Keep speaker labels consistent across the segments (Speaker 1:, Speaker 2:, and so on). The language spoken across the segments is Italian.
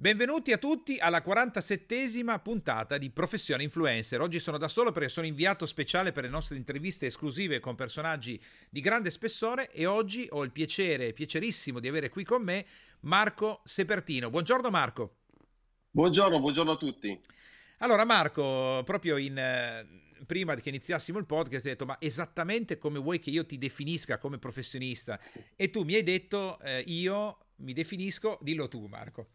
Speaker 1: Benvenuti a tutti alla 47esima puntata di Professione Influencer. Oggi sono da solo perché sono inviato speciale per le nostre interviste esclusive con personaggi di grande spessore e oggi ho il piacere, piacerissimo di avere qui con me Marco Sepertino. Buongiorno Marco.
Speaker 2: Buongiorno, buongiorno a tutti.
Speaker 1: Allora Marco, proprio in, eh, prima che iniziassimo il podcast hai detto ma esattamente come vuoi che io ti definisca come professionista e tu mi hai detto eh, io mi definisco, dillo tu Marco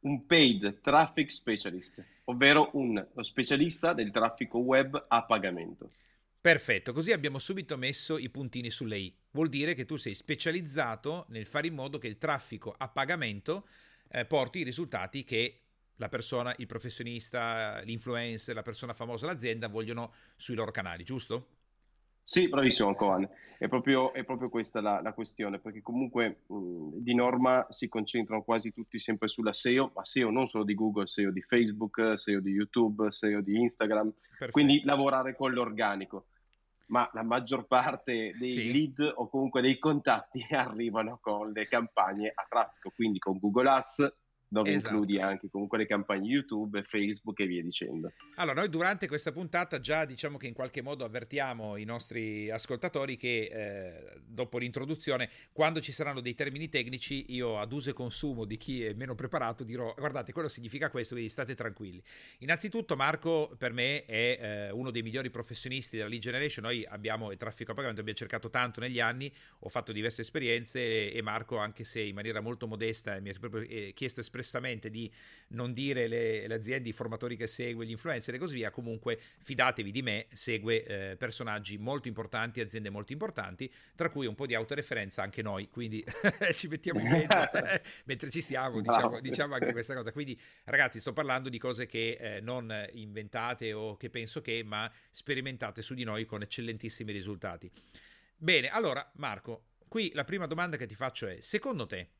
Speaker 2: un paid traffic specialist, ovvero un specialista del traffico web a pagamento.
Speaker 1: Perfetto, così abbiamo subito messo i puntini sulle i. Vuol dire che tu sei specializzato nel fare in modo che il traffico a pagamento eh, porti i risultati che la persona, il professionista, l'influencer, la persona famosa, l'azienda vogliono sui loro canali, giusto?
Speaker 2: Sì, bravissimo Coan, è proprio, è proprio questa la, la, questione, perché comunque mh, di norma si concentrano quasi tutti sempre sulla SEO, ma SEO non solo di Google, SEO di Facebook, SEO di YouTube, SEO di Instagram, Perfetto. quindi lavorare con l'organico. Ma la maggior parte dei sì. lead o comunque dei contatti arrivano con le campagne a traffico, quindi con Google Ads, dove esatto. includi anche comunque le campagne YouTube, Facebook e via dicendo.
Speaker 1: Allora, noi durante questa puntata già diciamo che in qualche modo avvertiamo i nostri ascoltatori che eh, dopo l'introduzione, quando ci saranno dei termini tecnici, io ad uso e consumo di chi è meno preparato dirò guardate, quello significa questo, quindi state tranquilli. Innanzitutto Marco per me è eh, uno dei migliori professionisti della lead generation, noi abbiamo il traffico a pagamento, abbiamo cercato tanto negli anni, ho fatto diverse esperienze e, e Marco anche se in maniera molto modesta mi ha proprio eh, chiesto espressamente espressamente di non dire le, le, aziende, i formatori che segue, gli influencer e così via, comunque fidatevi di me, segue eh, personaggi molto importanti, aziende molto importanti, tra cui un po' di autoreferenza anche noi, quindi ci mettiamo in mezzo mentre ci siamo, diciamo, diciamo, anche questa cosa. Quindi ragazzi, sto parlando di cose che eh, non inventate o che penso che, ma sperimentate su di noi con eccellentissimi risultati. Bene, allora Marco, qui la prima domanda che ti faccio è, secondo te,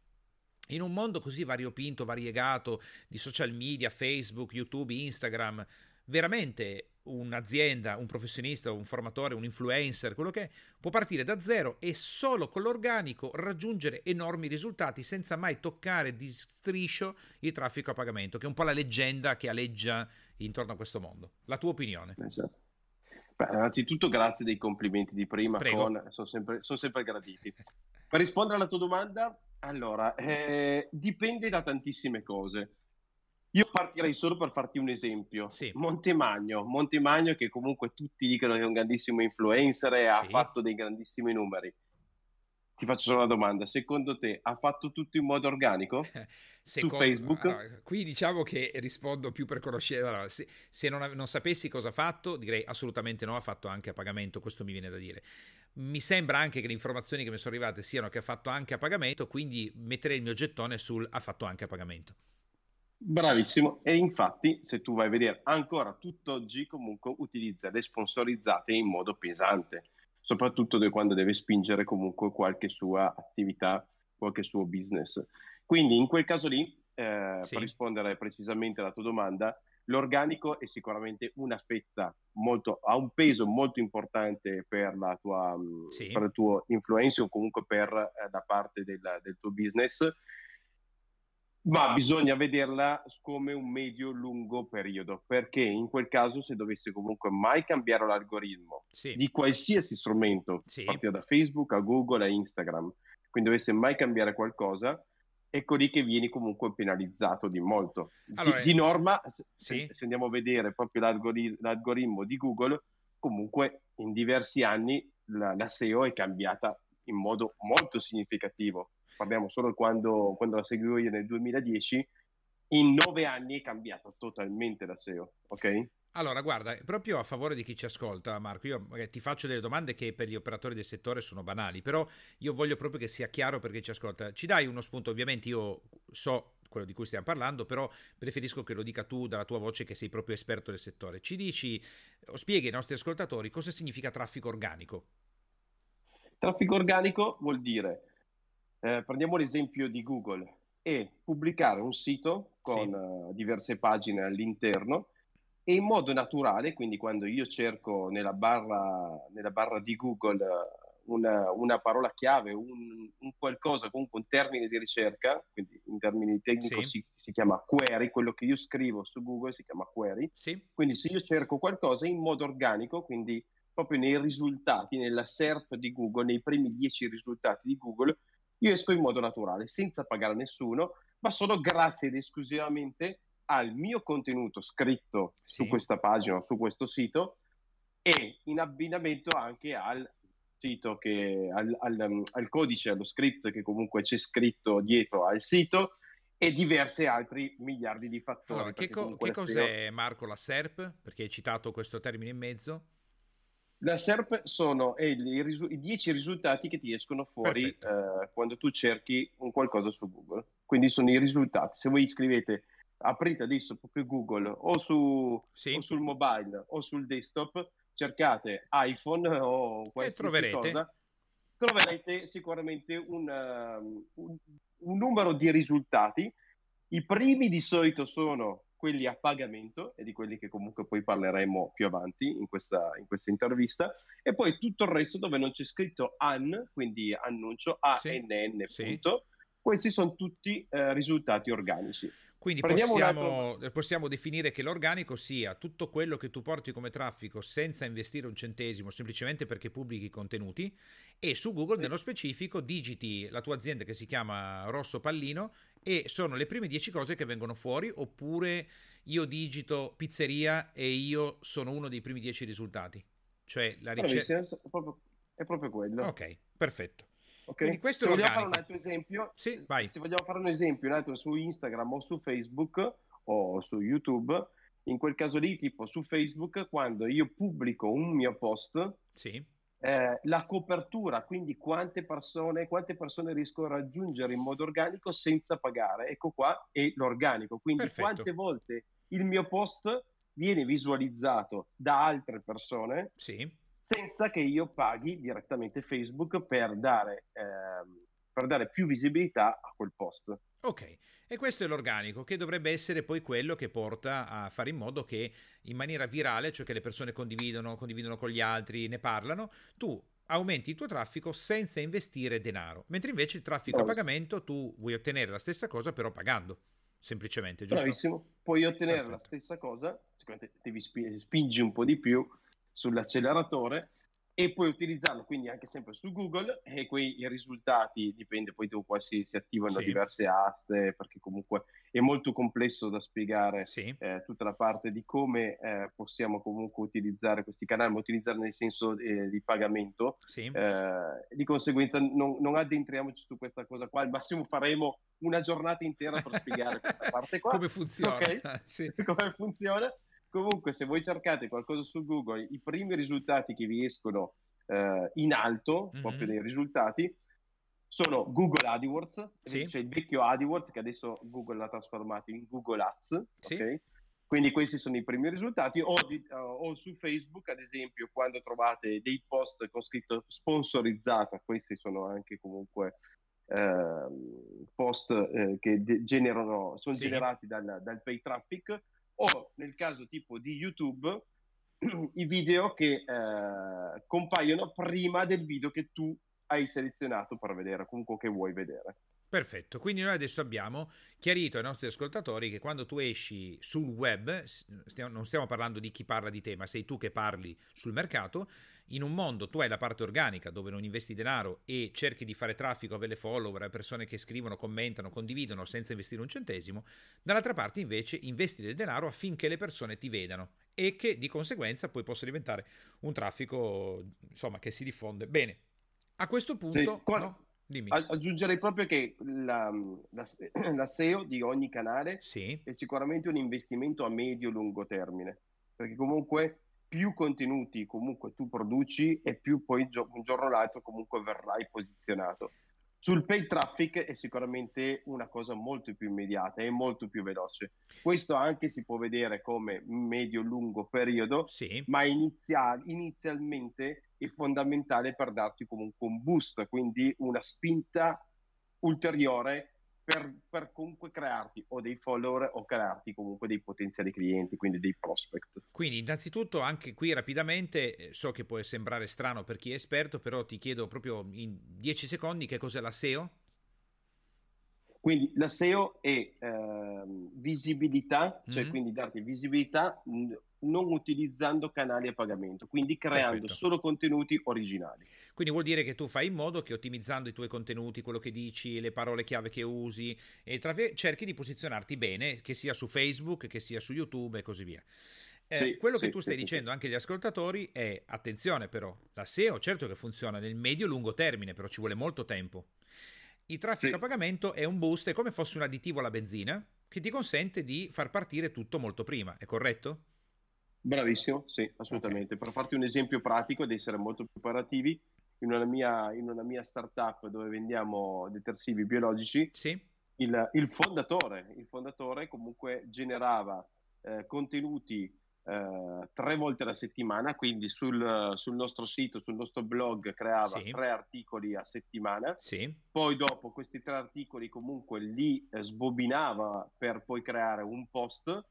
Speaker 1: in un mondo così variopinto, variegato di social media, Facebook, YouTube, Instagram, veramente un'azienda, un professionista, un formatore, un influencer, quello che è, può partire da zero e solo con l'organico raggiungere enormi risultati senza mai toccare di striscio il traffico a pagamento, che è un po' la leggenda che aleggia intorno a questo mondo. La tua opinione?
Speaker 2: Esatto. Beh, innanzitutto grazie dei complimenti di prima, con, sono, sempre, sono sempre graditi. Per rispondere alla tua domanda, allora, eh, dipende da tantissime cose. Io partirei solo per farti un esempio. Sì. Montemagno, Montemagno che comunque tutti dicono che è un grandissimo influencer e sì. ha fatto dei grandissimi numeri. Ti faccio solo una domanda, secondo te ha fatto tutto in modo organico? Secondo, su Facebook?
Speaker 1: Allora, qui diciamo che rispondo più per conoscere. Allora, se, se non, non, sapessi cosa ha fatto, direi assolutamente no, ha fatto anche a pagamento, questo mi viene da dire. Mi sembra anche che le informazioni che mi sono arrivate siano che ha fatto anche a pagamento, quindi metterei il mio gettone sul ha fatto anche a pagamento.
Speaker 2: Bravissimo, e infatti se tu vai a vedere ancora tutt'oggi comunque utilizza le sponsorizzate in modo pesante, soprattutto quando deve spingere comunque qualche sua attività, qualche suo business. Quindi in quel caso lì, eh, sì. per rispondere precisamente alla tua domanda, L'organico è sicuramente una fetta molto, ha un peso molto importante per, la tua, mm, sì. per il tuo influencer o comunque per, eh, da parte del, del tuo business, ma bisogna vederla come un medio-lungo periodo, perché in quel caso se dovesse comunque mai cambiare l'algoritmo sì. di qualsiasi strumento, sì. partire da Facebook a Google a Instagram, quindi dovesse mai cambiare qualcosa, ecco lì che vieni comunque penalizzato di molto. Allora, di, di, norma, se, sì? se, andiamo a vedere proprio l'algoritmo, l'algoritmo, di Google, comunque in diversi anni la, la, SEO è cambiata in modo molto significativo. Parliamo solo quando, quando la seguivo io nel 2010, in nove anni è cambiata totalmente la SEO, ok?
Speaker 1: Allora, guarda, proprio a favore di chi ci ascolta, Marco, io eh, ti faccio delle domande che per gli operatori del settore sono banali, però io voglio proprio che sia chiaro per chi ci ascolta. Ci dai uno spunto, ovviamente io so quello di cui stiamo parlando, però preferisco che lo dica tu dalla tua voce che sei proprio esperto del settore. Ci dici, o spieghi ai nostri ascoltatori cosa significa traffico organico.
Speaker 2: Traffico organico vuol dire, eh, prendiamo l'esempio di Google, è pubblicare un sito con sì. uh, diverse pagine all'interno e in modo naturale, quindi quando io cerco nella barra, nella barra di Google una, una parola chiave, un, un, qualcosa, comunque un termine di ricerca, quindi in termini tecnici sì. si, si, chiama query, quello che io scrivo su Google si chiama query.
Speaker 1: Sì.
Speaker 2: Quindi se io cerco qualcosa in modo organico, quindi proprio nei risultati, nella SERP di Google, nei primi dieci risultati di Google, io esco in modo naturale, senza pagare nessuno, ma solo grazie ed esclusivamente al mio contenuto scritto sì. su questa pagina, su questo sito, e in abbinamento anche al sito che al, al, al, codice, allo script che comunque c'è scritto dietro al sito e diversi altri miliardi di fattori.
Speaker 1: Allora, che, co- che cos'è SEO... Marco la SERP? Perché hai citato questo termine in mezzo.
Speaker 2: La SERP sono eh, i, risu- i 10 risultati che ti escono fuori eh, quando tu cerchi un qualcosa su Google. Quindi sono i risultati. Se voi scrivete, aprite adesso proprio Google o, su, sì. o sul mobile o sul desktop, cercate iPhone o qualsiasi cosa, troverete sicuramente un, uh, un, un numero di risultati. I primi di solito sono quelli a pagamento e di quelli che comunque poi parleremo più avanti in questa, in questa intervista e poi tutto il resto dove non c'è scritto AN, quindi annuncio ANN, sì, punto. Sì. Questi sono tutti eh, risultati organici.
Speaker 1: Quindi possiamo, possiamo, definire che l'organico sia tutto quello che tu porti come traffico senza investire un centesimo, semplicemente perché pubblichi contenuti e su Google nello specifico digiti la tua azienda che si chiama Rosso Pallino e sono le prime 10 cose che vengono fuori oppure io digito pizzeria e io sono uno dei primi 10 risultati. Cioè la ricerca...
Speaker 2: È proprio quello.
Speaker 1: Ok, perfetto.
Speaker 2: Okay. Quindi questo se vogliamo fare un altro esempio,
Speaker 1: sì, vai.
Speaker 2: se vogliamo fare un esempio un altro su Instagram o su Facebook o su YouTube, in quel caso lì, tipo su Facebook, quando io pubblico un mio post,
Speaker 1: sì.
Speaker 2: eh, la copertura, quindi quante persone, quante persone riesco a raggiungere in modo organico senza pagare, ecco qua è l'organico. Quindi Perfetto. quante volte il mio post viene visualizzato da altre persone.
Speaker 1: Sì
Speaker 2: senza che io paghi direttamente Facebook per dare, ehm, per dare più visibilità a quel post.
Speaker 1: Ok, e questo è l'organico che dovrebbe essere poi quello che porta a fare in modo che in maniera virale, cioè che le persone condividono, condividono con gli altri, ne parlano, tu aumenti il tuo traffico senza investire denaro, mentre invece il traffico Bravissimo. a pagamento tu vuoi ottenere la stessa cosa però pagando, semplicemente, giusto?
Speaker 2: Bravissimo, puoi ottenere Perfetto. la stessa cosa, sicuramente devi spingi un po' di più, sull'acceleratore e puoi utilizzarlo quindi anche sempre su Google e quei risultati dipende poi dopo si, si attivano sì. diverse aste perché comunque è molto complesso da spiegare
Speaker 1: sì.
Speaker 2: eh, tutta la parte di come eh, possiamo comunque utilizzare questi canali ma utilizzarli nel senso eh, di pagamento
Speaker 1: sì.
Speaker 2: Eh, di conseguenza non, non, addentriamoci su questa cosa qua al massimo faremo una giornata intera per spiegare questa parte qua
Speaker 1: come funziona okay?
Speaker 2: come funziona Comunque, se voi cercate qualcosa su Google, i primi risultati che vi escono eh, in alto, mm-hmm. proprio nei risultati, sono Google AdWords, sì. cioè il vecchio AdWords che adesso Google l'ha trasformato in Google Ads. Sì. Okay? Quindi questi sono i primi risultati. O, di, uh, o, su Facebook, ad esempio, quando trovate dei post con scritto sponsorizzata, questi sono anche comunque eh, post eh, che de- generano, sono sì. generati dal, dal pay traffic o nel caso tipo di YouTube i video che eh, compaiono prima del video che tu hai selezionato per vedere, comunque che vuoi vedere.
Speaker 1: Perfetto, quindi noi adesso abbiamo chiarito ai nostri ascoltatori che quando tu esci sul web, stiamo, non stiamo parlando di chi parla di te, ma sei tu che parli sul mercato, in un mondo tu hai la parte organica dove non investi denaro e cerchi di fare traffico, avere follower, persone che scrivono, commentano, condividono senza investire un centesimo, dall'altra parte invece investi del denaro affinché le persone ti vedano e che di conseguenza poi possa diventare un traffico insomma che si diffonde. Bene, a questo punto... Sì,
Speaker 2: qua, no? Aggiungerei proprio che la, la, la, SEO di ogni canale
Speaker 1: sì.
Speaker 2: è sicuramente un investimento a medio-lungo termine, perché comunque più contenuti comunque tu produci e più poi un giorno o l'altro comunque verrai posizionato. Sul paid traffic è sicuramente una cosa molto più immediata e molto più veloce. Questo anche si può vedere come medio-lungo periodo,
Speaker 1: sì.
Speaker 2: ma inizia- inizialmente è fondamentale per darti comunque un boost, quindi una spinta ulteriore per, per, comunque crearti o dei follower o crearti comunque dei potenziali clienti, quindi dei prospect.
Speaker 1: Quindi innanzitutto anche qui rapidamente, eh, so che può sembrare strano per chi è esperto, però ti chiedo proprio in 10 secondi che cos'è la SEO?
Speaker 2: Quindi la SEO è eh, visibilità, cioè mm-hmm. quindi darti visibilità non utilizzando canali a pagamento, quindi creando Perfetto. solo contenuti originali.
Speaker 1: Quindi vuol dire che tu fai in modo che ottimizzando i tuoi contenuti, quello che dici, le parole chiave che usi, tra- cerchi di posizionarti bene, che sia su Facebook, che sia su YouTube e così via. Eh, sì, quello sì, che tu stai sì, dicendo anche agli ascoltatori è attenzione però, la SEO certo che funziona nel medio-lungo termine, però ci vuole molto tempo. Il traffico a pagamento è un boost, è come fosse un additivo alla benzina che ti consente di far partire tutto molto prima, è corretto?
Speaker 2: Bravissimo, sì, assolutamente. Okay. Per farti un esempio pratico ed essere molto più operativi, in una mia, in una mia startup dove vendiamo detersivi biologici,
Speaker 1: sì.
Speaker 2: il, il, fondatore, il fondatore comunque generava eh, contenuti eh, tre volte alla settimana, quindi sul, sul, nostro sito, sul nostro blog creava sì. tre articoli a settimana,
Speaker 1: sì.
Speaker 2: poi dopo questi tre articoli comunque li eh, sbobinava per poi creare un post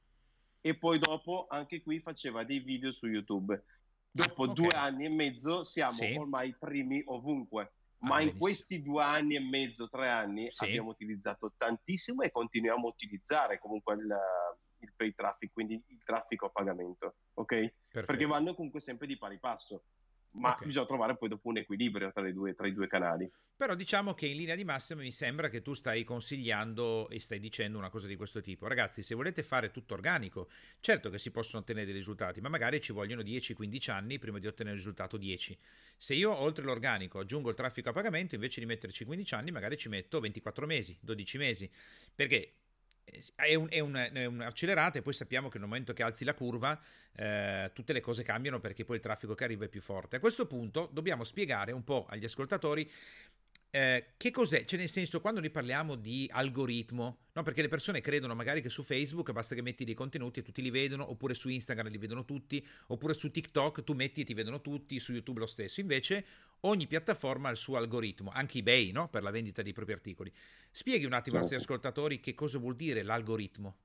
Speaker 2: e poi dopo anche qui faceva dei video su YouTube. Dopo okay. due anni e mezzo siamo sì. ormai primi ovunque. Ma ah, in benissimo. questi due anni e mezzo, tre anni, abbiamo utilizzato tantissimo e continuiamo a utilizzare comunque il, il pay traffic, quindi il traffico a pagamento, ok? Perfetto. Perché vanno comunque sempre di pari passo ma okay. bisogna trovare poi dopo un equilibrio tra, due, tra, i due canali.
Speaker 1: Però diciamo che in linea di massima mi sembra che tu stai consigliando e stai dicendo una cosa di questo tipo. Ragazzi, se volete fare tutto organico, certo che si possono ottenere dei risultati, ma magari ci vogliono 10-15 anni prima di ottenere il risultato 10. Se io oltre l'organico aggiungo il traffico a pagamento, invece di metterci 15 anni, magari ci metto 24 mesi, 12 mesi, perché è, un, è, un, è un'accelerata e poi sappiamo che nel momento che alzi la curva eh, tutte le cose cambiano perché poi il traffico che arriva è più forte. A questo punto dobbiamo spiegare un po' agli ascoltatori eh, che cos'è? Cioè, nel senso, quando noi parliamo di algoritmo, no? perché le persone credono magari che su Facebook basta che metti dei contenuti e tutti li vedono, oppure su Instagram li vedono tutti, oppure su TikTok tu metti e ti vedono tutti, su YouTube lo stesso. Invece, ogni piattaforma ha il suo algoritmo, anche eBay, no? per la vendita dei propri articoli. Spieghi un attimo ai nostri ascoltatori che cosa vuol dire l'algoritmo.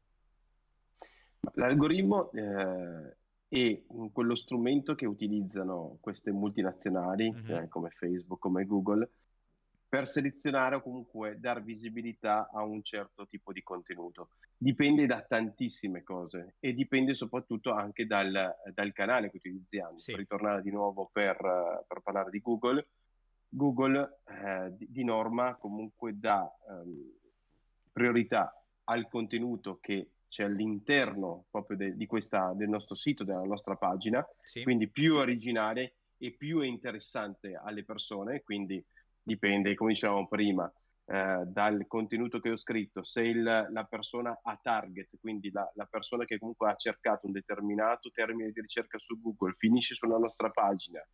Speaker 2: L'algoritmo eh, è quello strumento che utilizzano queste multinazionali mm-hmm. eh, come Facebook, come Google per selezionare o comunque dar visibilità a un certo tipo di contenuto. Dipende da tantissime cose e dipende soprattutto anche dal, dal canale che utilizziamo. Sì. Per ritornare di nuovo per, per parlare di Google, Google eh, di, di, norma comunque dà um, priorità al contenuto che c'è all'interno proprio de, di questa, del nostro sito, della nostra pagina, sì. quindi più originale e più interessante alle persone, quindi dipende, come dicevamo prima, eh, dal contenuto che ho scritto, se il, la persona ha target, quindi la, la, persona che comunque ha cercato un determinato termine di ricerca su Google, finisce sulla nostra pagina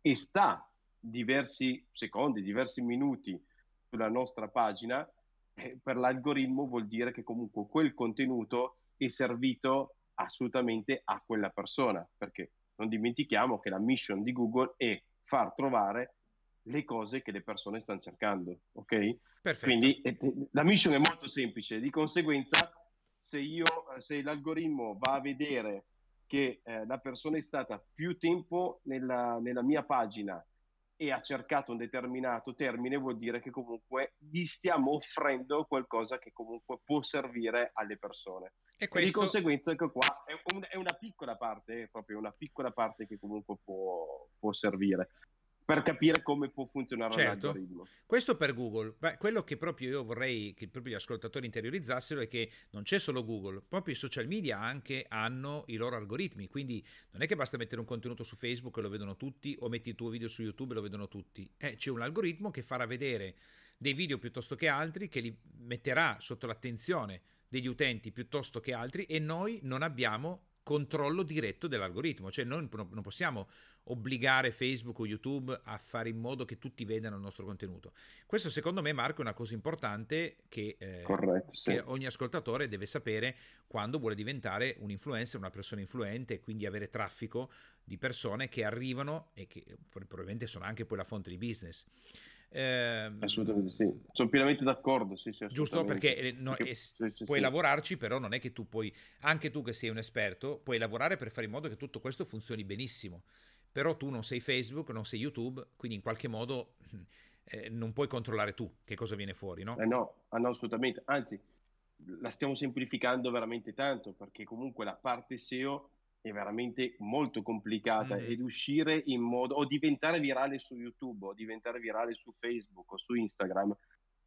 Speaker 2: e sta diversi secondi, diversi minuti sulla nostra pagina, eh, per l'algoritmo vuol dire che comunque quel contenuto è servito assolutamente a quella persona, perché non dimentichiamo che la mission di Google è far trovare le cose che le persone stanno cercando, ok?
Speaker 1: Perfetto.
Speaker 2: Quindi eh, la mission è molto semplice, di conseguenza se io, se l'algoritmo va a vedere che eh, la persona è stata più tempo nella, nella mia pagina e ha cercato un determinato termine, vuol dire che comunque gli stiamo offrendo qualcosa che comunque può servire alle persone. E, questo... e di conseguenza ecco qua è, un, è, una piccola parte, è proprio una piccola parte che comunque può, può servire per capire come può funzionare certo. l'algoritmo.
Speaker 1: Questo per Google. Beh, quello che proprio io vorrei che proprio gli ascoltatori interiorizzassero è che non c'è solo Google, proprio i social media anche hanno i loro algoritmi, quindi non è che basta mettere un contenuto su Facebook e lo vedono tutti o metti il tuo video su YouTube e lo vedono tutti. Eh, c'è un algoritmo che farà vedere dei video piuttosto che altri, che li metterà sotto l'attenzione degli utenti piuttosto che altri e noi non abbiamo controllo diretto dell'algoritmo, cioè noi non possiamo obbligare Facebook o YouTube a fare in modo che tutti vedano il nostro contenuto. Questo secondo me Marco è una cosa importante che, eh,
Speaker 2: Corretto, sì.
Speaker 1: che, ogni ascoltatore deve sapere quando vuole diventare un influencer, una persona influente e quindi avere traffico di persone che arrivano e che probabilmente sono anche poi la fonte di business.
Speaker 2: Eh, assolutamente sì, sono pienamente d'accordo. Sì, sì,
Speaker 1: giusto perché, eh, no, perché sì, puoi lavorarci, però non è che tu puoi, anche tu che sei un esperto, puoi lavorare per fare in modo che tutto questo funzioni benissimo. Però tu non sei Facebook, non sei YouTube, quindi in qualche modo eh, non puoi controllare tu che cosa viene fuori, no?
Speaker 2: Eh no, ah no, assolutamente. Anzi, la stiamo semplificando veramente tanto perché comunque la parte SEO è veramente molto complicata mm. ed uscire in modo o diventare virale su YouTube o diventare virale su Facebook o su Instagram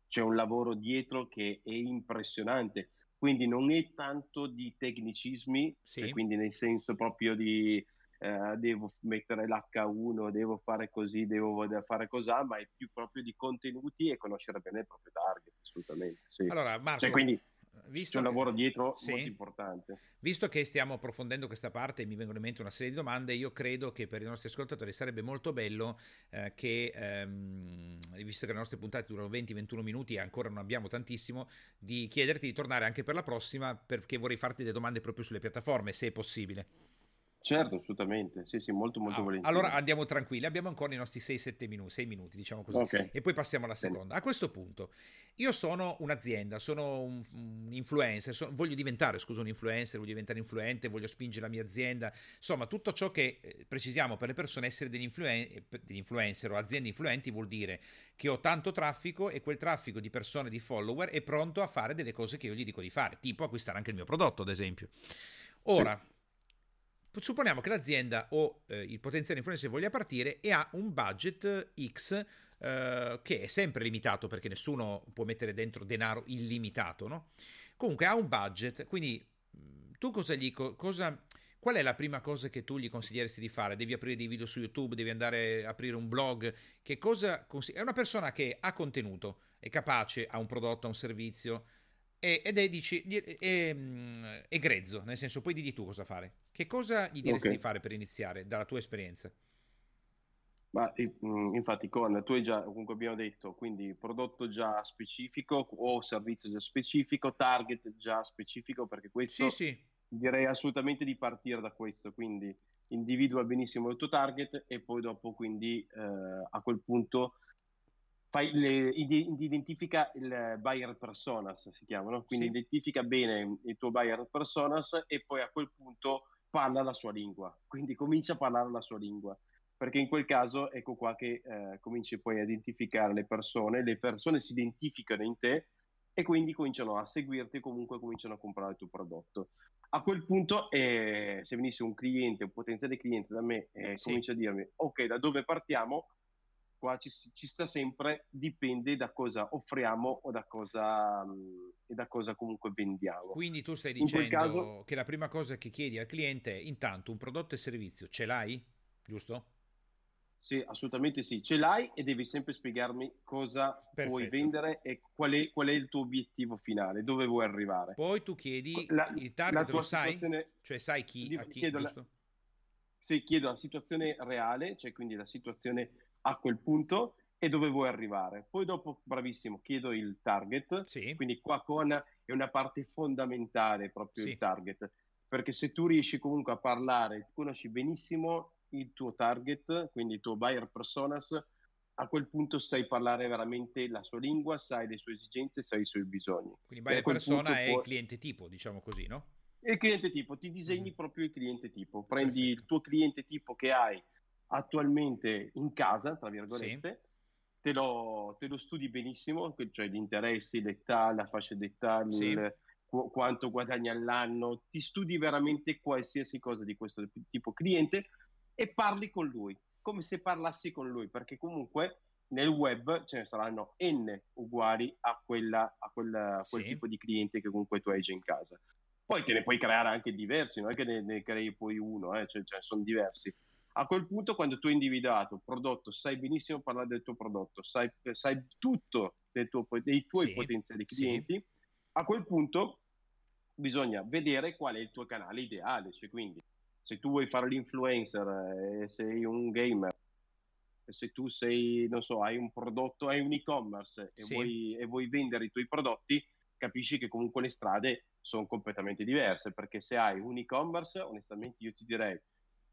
Speaker 2: c'è un lavoro dietro che è impressionante quindi non è tanto di tecnicismi sì. cioè quindi nel senso proprio di eh, devo mettere l'H1 devo fare così devo fare così ma è più proprio di contenuti e conoscere bene il proprio target assolutamente sì.
Speaker 1: allora Marco
Speaker 2: cioè, quindi Visto C'è un lavoro dietro sì, molto importante.
Speaker 1: Visto che stiamo approfondendo questa parte e mi vengono in mente una serie di domande, io credo che per i nostri ascoltatori sarebbe molto bello eh, che, ehm, visto che le nostre puntate durano 20-21 minuti e ancora non abbiamo tantissimo, di chiederti di tornare anche per la prossima perché vorrei farti delle domande proprio sulle piattaforme, se è possibile.
Speaker 2: Certo, assolutamente. Sì, sì, molto, molto ah, volentieri.
Speaker 1: Allora andiamo tranquilli, abbiamo ancora i nostri 6-7 minuti, 6 minuti, diciamo così. Okay. E poi passiamo alla seconda. A questo punto, io sono un'azienda, sono un, un influencer, sono, voglio diventare, scusa, un influencer, voglio diventare influente, voglio spingere la mia azienda. Insomma, tutto ciò che eh, precisiamo per le persone essere degli, influen- degli influencer o aziende influenti vuol dire che ho tanto traffico e quel traffico di persone, di follower è pronto a fare delle cose che io gli dico di fare, tipo acquistare anche il mio prodotto, ad esempio. Ora... Sì Supponiamo che l'azienda o eh, il potenziale influencer voglia partire e ha un budget X eh, che è sempre limitato perché nessuno può mettere dentro denaro illimitato, no? Comunque ha un budget, quindi tu cosa gli cosa Qual è la prima cosa che tu gli consiglieresti di fare? Devi aprire dei video su YouTube, devi andare a aprire un blog? Che cosa consigli- È una persona che ha contenuto, è capace, ha un prodotto, ha un servizio, ed è, dici, è, è, grezzo, nel senso poi digli tu cosa fare. Che cosa gli diresti okay. di fare per iniziare dalla tua esperienza?
Speaker 2: Ma mm, infatti con tu hai già, comunque abbiamo detto, quindi prodotto già specifico o servizio già specifico, target già specifico, perché questo sì, sì. direi assolutamente di partire da questo, quindi individua benissimo il tuo target e poi dopo quindi eh, a quel punto fai le, identifica il buyer personas, si chiama, no? quindi sì. identifica bene il tuo buyer personas e poi a quel punto parla la sua lingua, quindi comincia a parlare la sua lingua, perché in quel caso ecco qua che eh, cominci poi a identificare le persone, le persone si identificano in te e quindi cominciano a seguirti e comunque cominciano a comprare il tuo prodotto. A quel punto, eh, se venisse un cliente, un potenziale cliente da me, eh, sì. comincia a dirmi, ok, da dove partiamo? Qua ci, ci, sta sempre, dipende da cosa offriamo o da cosa, mh, e da cosa comunque vendiamo.
Speaker 1: Quindi tu stai dicendo caso... che la prima cosa che chiedi al cliente è intanto un prodotto e servizio, ce l'hai? Giusto?
Speaker 2: Sì, assolutamente sì, ce l'hai e devi sempre spiegarmi cosa Perfetto. vuoi vendere e qual è, qual è, il tuo obiettivo finale, dove vuoi arrivare.
Speaker 1: Poi tu chiedi la, il target, lo sai? Cioè sai chi, a chi, chiedo
Speaker 2: la, sì, chiedo la situazione reale, cioè quindi la situazione a quel punto e dove vuoi arrivare. Poi dopo, bravissimo, chiedo il target, sì. quindi qua con è una parte fondamentale proprio sì. il target, perché se tu riesci comunque a parlare, conosci benissimo il tuo target, quindi il tuo buyer personas, a quel punto sai parlare veramente la sua lingua, sai le sue esigenze, sai i suoi bisogni.
Speaker 1: Quindi buyer persona è può... il cliente tipo, diciamo così, no?
Speaker 2: Il cliente tipo, ti disegni mm. proprio il cliente tipo, prendi Perfetto. il tuo cliente tipo che hai attualmente in casa, tra virgolette, sì. te, lo, te, lo, studi benissimo, cioè gli interessi, l'età, la fascia d'età, sì. il, qu- quanto guadagni all'anno, ti studi veramente qualsiasi cosa di questo tipo cliente e parli con lui, come se parlassi con lui, perché comunque nel web ce ne saranno n uguali a, quella, a, quella, a quel sì. tipo di cliente che comunque tu hai già in casa. Poi te ne puoi creare anche diversi, non è che ne, ne crei poi uno, eh, cioè, cioè sono diversi a quel punto, quando tu hai individuato il prodotto, sai benissimo parlare del tuo prodotto, sai, sai tutto tuo, dei tuoi sì, potenziali clienti, sì. a quel punto bisogna vedere qual è il tuo canale ideale. Cioè, quindi, se tu vuoi fare l'influencer e sei un gamer, se tu sei, non so, hai un prodotto, hai un e-commerce e, sì. vuoi, e vuoi vendere i tuoi prodotti, capisci che comunque le strade sono completamente diverse. Perché se hai un e-commerce, onestamente io ti direi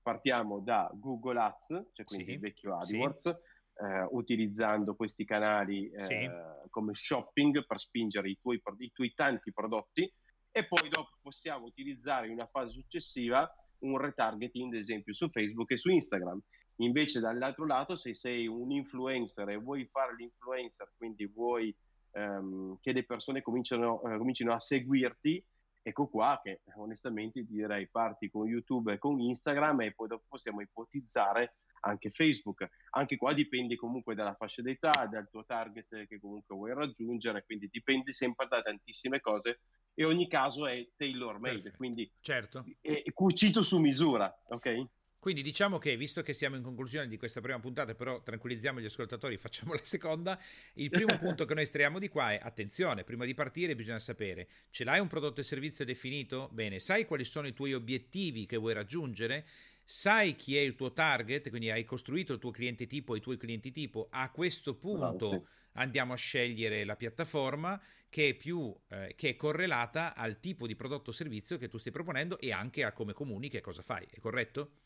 Speaker 2: partiamo da Google Ads, cioè quindi sì, il vecchio AdWords, sì. eh, utilizzando questi canali eh, sì. come shopping per spingere i tuoi, i tuoi tanti prodotti e poi dopo possiamo utilizzare in una fase successiva un retargeting, ad esempio, su Facebook e su Instagram. Invece, dall'altro lato, se sei un influencer e vuoi fare l'influencer, quindi vuoi ehm, che le persone cominciano, eh, comincino a seguirti, ecco qua che onestamente direi parti con YouTube e con Instagram e poi dopo possiamo ipotizzare anche Facebook. Anche qua dipende comunque dalla fascia d'età, dal tuo target che comunque vuoi raggiungere, quindi dipende sempre da tantissime cose e ogni caso è tailor made, quindi
Speaker 1: certo.
Speaker 2: è cucito su misura, ok?
Speaker 1: Quindi diciamo che, visto che siamo in conclusione di questa prima puntata, però tranquillizziamo gli ascoltatori, facciamo la seconda, il primo punto che noi estraiamo di qua è, attenzione, prima di partire bisogna sapere, ce l'hai un prodotto e servizio definito? Bene, sai quali sono i tuoi obiettivi che vuoi raggiungere? sai chi è il tuo target, quindi hai costruito il tuo cliente tipo, i tuoi clienti tipo, a questo punto oh, sì. andiamo a scegliere la piattaforma che è più eh, che è correlata al tipo di prodotto o servizio che tu stai proponendo e anche a come comunichi e cosa fai, è corretto?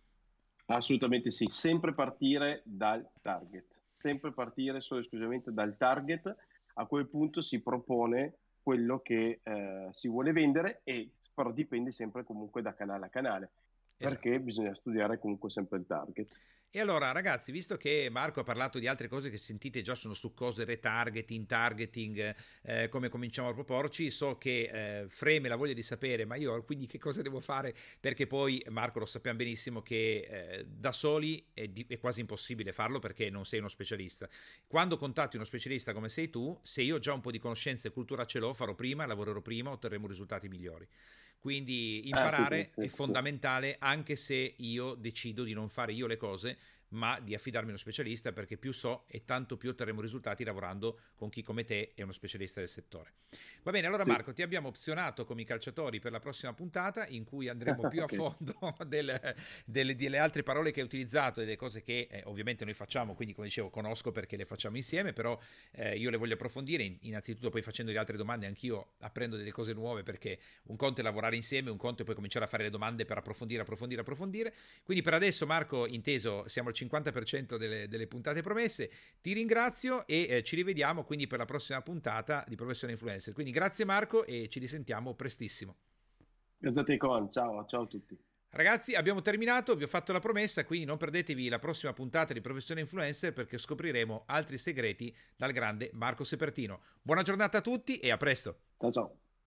Speaker 2: Assolutamente sì, sempre partire dal target, sempre partire solo e esclusivamente dal target, a quel punto si propone quello che eh, si vuole vendere e però dipende sempre comunque da canale a canale perché esatto. bisogna studiare comunque sempre il target.
Speaker 1: E allora ragazzi, visto che Marco ha parlato di altre cose che sentite già sono su cose retargeting, targeting, eh, come cominciamo a proporci, so che eh, freme la voglia di sapere, ma io quindi che cosa devo fare? Perché poi Marco lo sappiamo benissimo che eh, da soli è, di, è, quasi impossibile farlo perché non sei uno specialista. Quando contatti uno specialista come sei tu, se io già un po' di conoscenza e cultura ce l'ho, farò prima, lavorerò prima, otterremo risultati migliori. Quindi imparare ah, sì, sì, sì, è fondamentale anche se io decido di non fare io le cose, ma di affidarmi a uno specialista perché più so e tanto più otterremo risultati lavorando con chi come te è uno specialista del settore. Va bene, allora sì. Marco, ti abbiamo opzionato come i calciatori per la prossima puntata in cui andremo più a fondo del, delle, delle, altre parole che hai utilizzato e delle cose che eh, ovviamente noi facciamo, quindi come dicevo conosco perché le facciamo insieme, però eh, io le voglio approfondire, innanzitutto poi facendo le altre domande anch'io apprendo delle cose nuove perché un conto è lavorare insieme, un conto è poi cominciare a fare le domande per approfondire, approfondire, approfondire. Quindi per adesso Marco, inteso, siamo al 50% delle, delle puntate promesse. Ti ringrazio e eh, ci rivediamo quindi per la prossima puntata di Professione Influencer. Quindi grazie Marco e ci risentiamo prestissimo.
Speaker 2: Grazie a te Con, ciao, ciao a tutti.
Speaker 1: Ragazzi, abbiamo terminato, vi ho fatto la promessa, quindi non perdetevi la prossima puntata di Professione Influencer perché scopriremo altri segreti dal grande Marco Sepertino. Buona giornata a tutti e a presto.
Speaker 2: Ciao ciao.